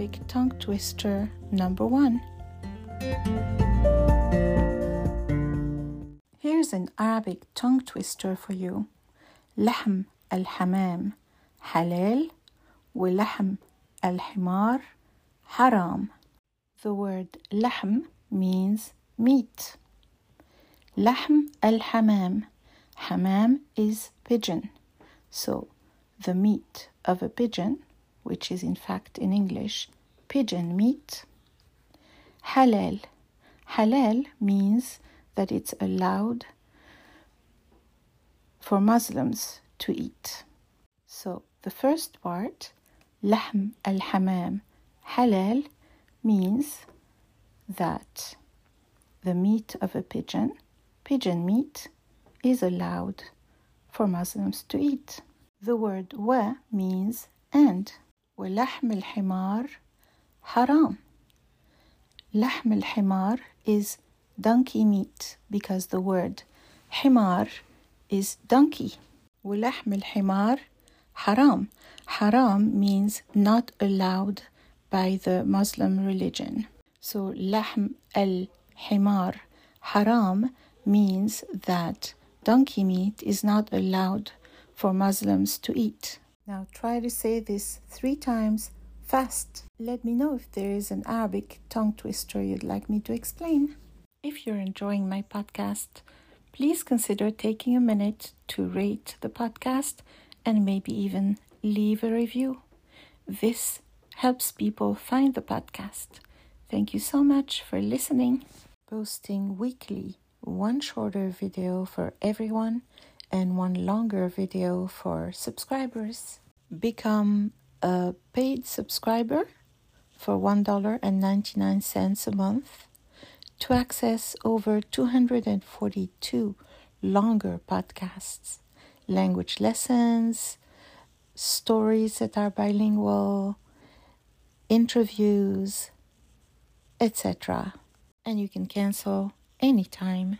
Arabic tongue twister number one. Here's an Arabic tongue twister for you. لحم الحمام حلال ولحم الحمار حرام. The word لحم means meat. لحم الحمام. Hamam is pigeon. So the meat of a pigeon, which is in fact in English pigeon meat. Halal. Halal means that it's allowed for Muslims to eat. So the first part, lahm al hamam, halal, means that the meat of a pigeon, pigeon meat, is allowed for Muslims to eat. The word wa means and. ولحم الحمار حرام. لحم الحمار is donkey meat because the word حمار is donkey. ولحم الحمار حرام. Haram means not allowed by the Muslim religion. So لحم الحمار haram means that donkey meat is not allowed for Muslims to eat. Now try to say this three times fast. Let me know if there is an Arabic tongue twister you'd like me to explain. If you're enjoying my podcast, please consider taking a minute to rate the podcast and maybe even leave a review. This helps people find the podcast. Thank you so much for listening. Posting weekly one shorter video for everyone and one longer video for subscribers. Become a paid subscriber for $1.99 a month to access over 242 longer podcasts, language lessons, stories that are bilingual, interviews, etc. And you can cancel anytime.